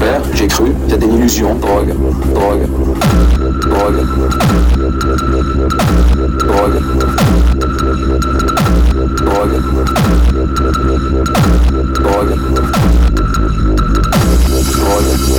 père, j'ai cru, il y a des illusions, drogue, drogue, drogue, drogue, drogue, drogue. drogue. Olha,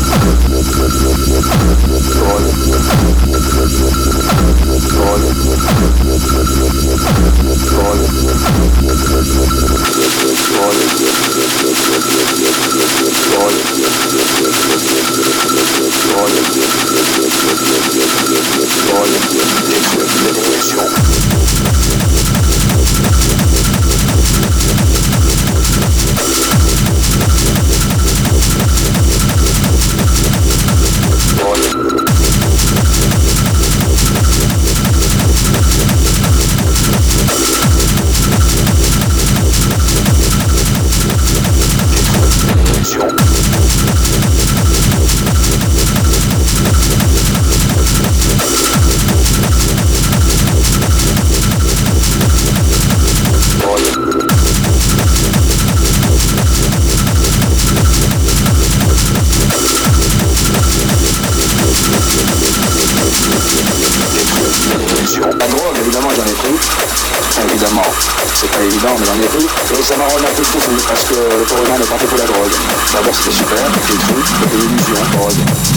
c'est pas évident, mais j'en ai pris. Et ça m'a rendu un peu foufou, parce que le humain n'est pas fait pour la drogue. D'abord, c'était super, cru, c'était une illusion. Drogue,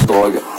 drogue.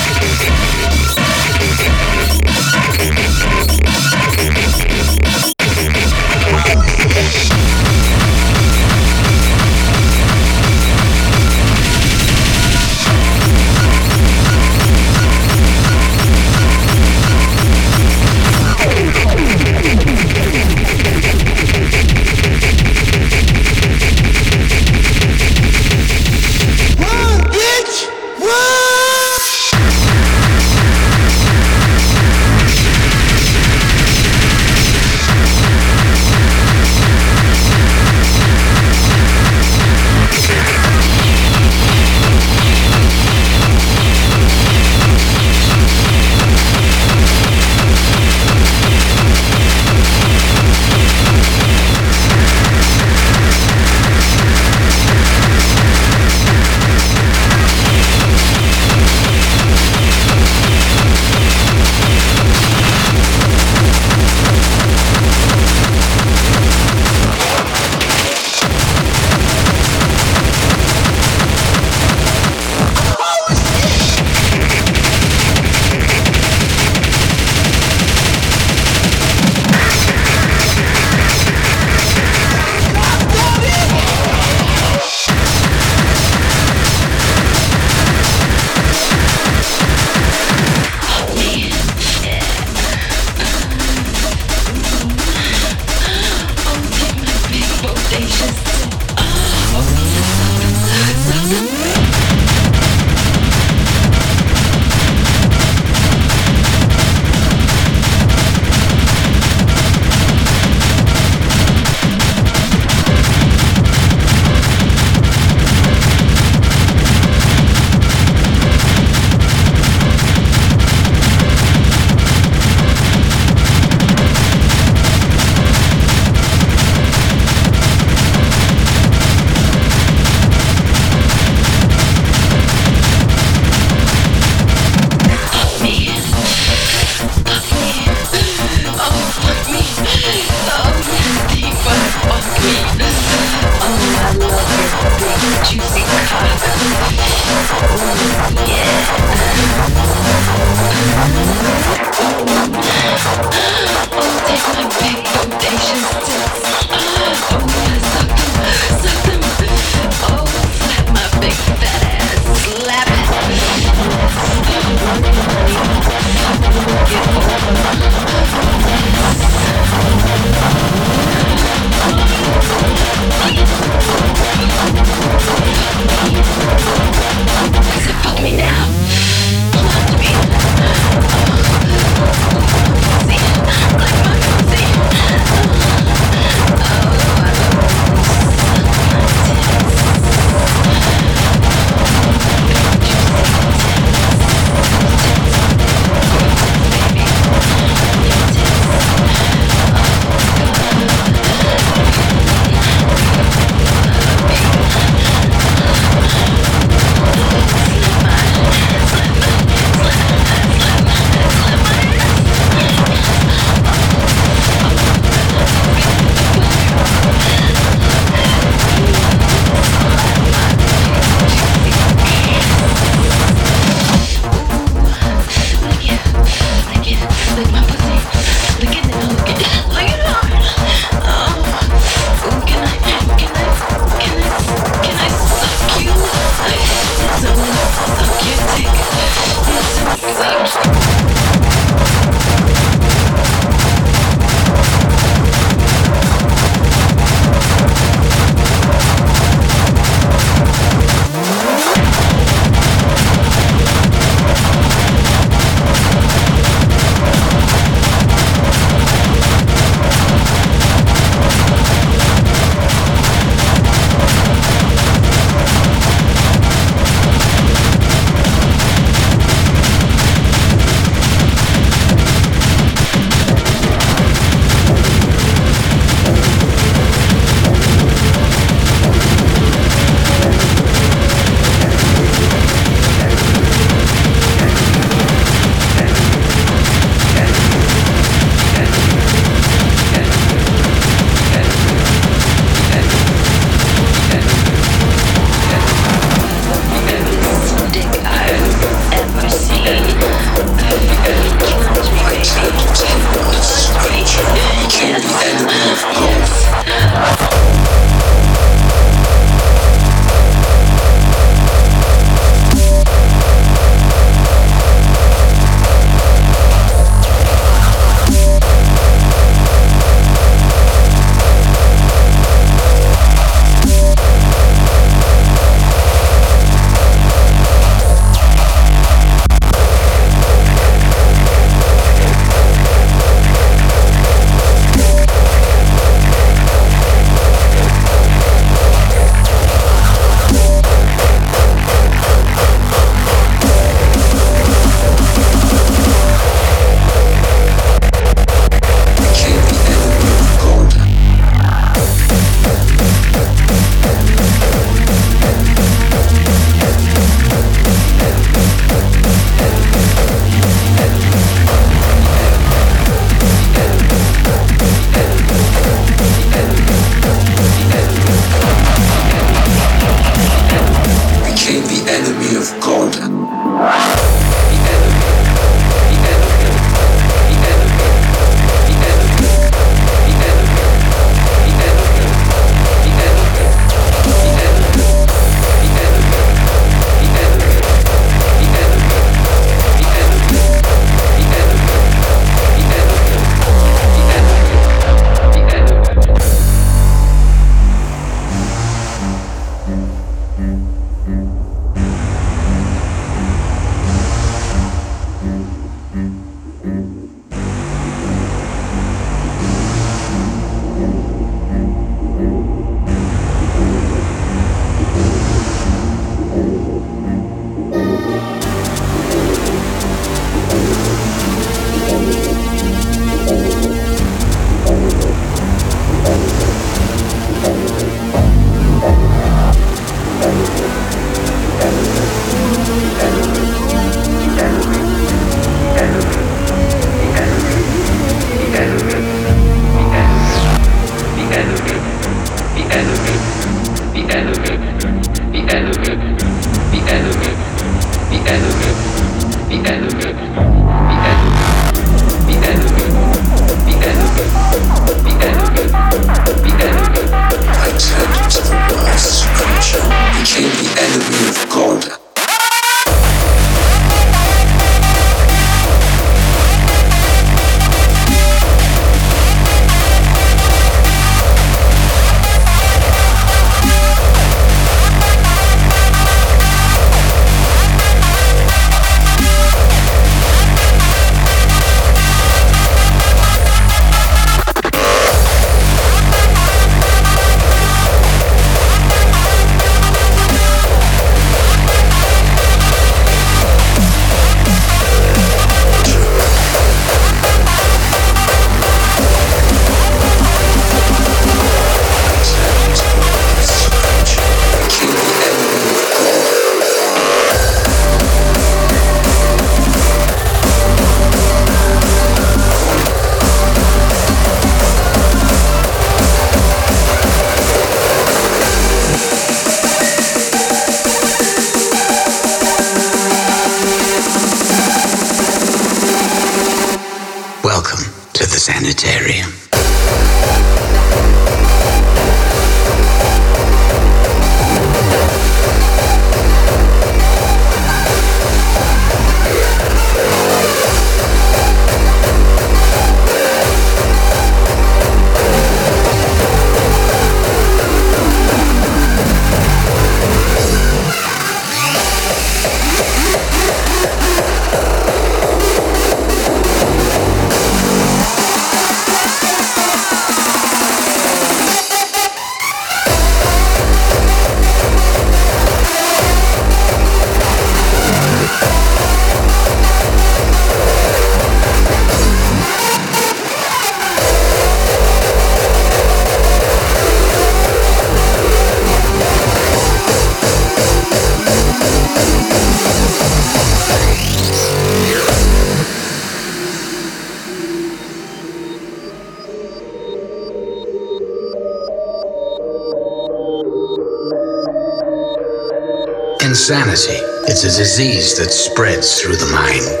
Is a disease that spreads through the mind,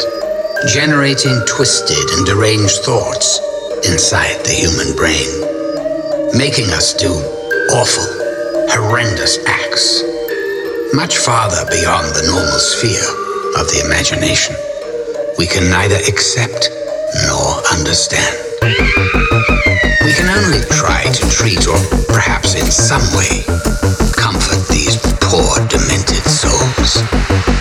generating twisted and deranged thoughts inside the human brain, making us do awful, horrendous acts, much farther beyond the normal sphere of the imagination. We can neither accept nor understand. We can only try to treat or perhaps in some way comfort these poor demented souls.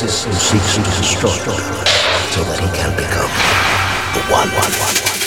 Who seeks to destroy so that he can become the one, one, one, one.